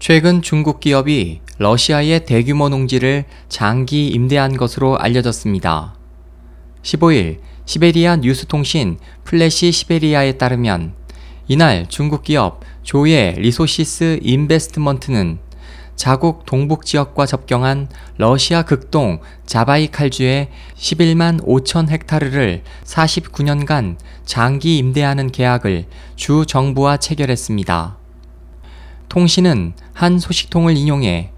최근 중국 기업이 러시아의 대규모 농지를 장기 임대한 것으로 알려졌습니다. 15일 시베리아 뉴스통신 플래시 시베리아에 따르면 이날 중국 기업 조의 리소시스 인베스트먼트는 자국 동북 지역과 접경한 러시아 극동 자바이칼주의 11만 5천 헥타르를 49년간 장기 임대하는 계약을 주 정부와 체결했습니다. 통신은 한 소식통을 인용해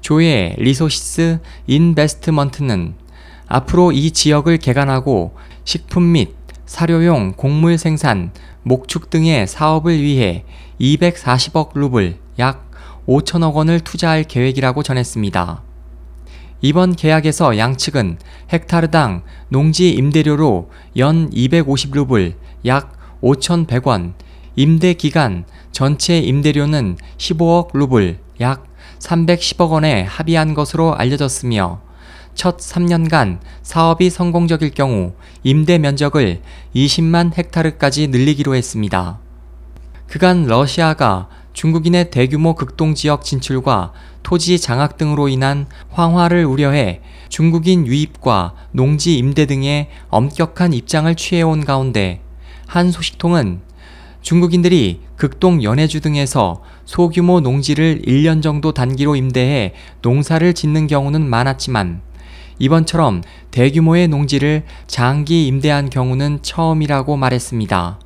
조의 리소시스 인베스트먼트는 앞으로 이 지역을 개간하고 식품 및 사료용 곡물 생산, 목축 등의 사업을 위해 240억 루블 약 5천억 원을 투자할 계획이라고 전했습니다. 이번 계약에서 양측은 헥타르당 농지 임대료로 연 250루블 약 5,100원, 임대 기간 전체 임대료는 15억 루블 약 310억 원에 합의한 것으로 알려졌으며 첫 3년간 사업이 성공적일 경우 임대 면적을 20만 헥타르까지 늘리기로 했습니다. 그간 러시아가 중국인의 대규모 극동 지역 진출과 토지 장악 등으로 인한 황화를 우려해 중국인 유입과 농지 임대 등의 엄격한 입장을 취해온 가운데 한 소식통은 중국인들이 극동 연해주 등에서 소규모 농지를 1년 정도 단기로 임대해 농사를 짓는 경우는 많았지만 이번처럼 대규모의 농지를 장기 임대한 경우는 처음이라고 말했습니다.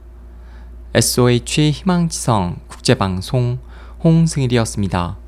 SOH 희망지성 국제방송 홍승일이었습니다.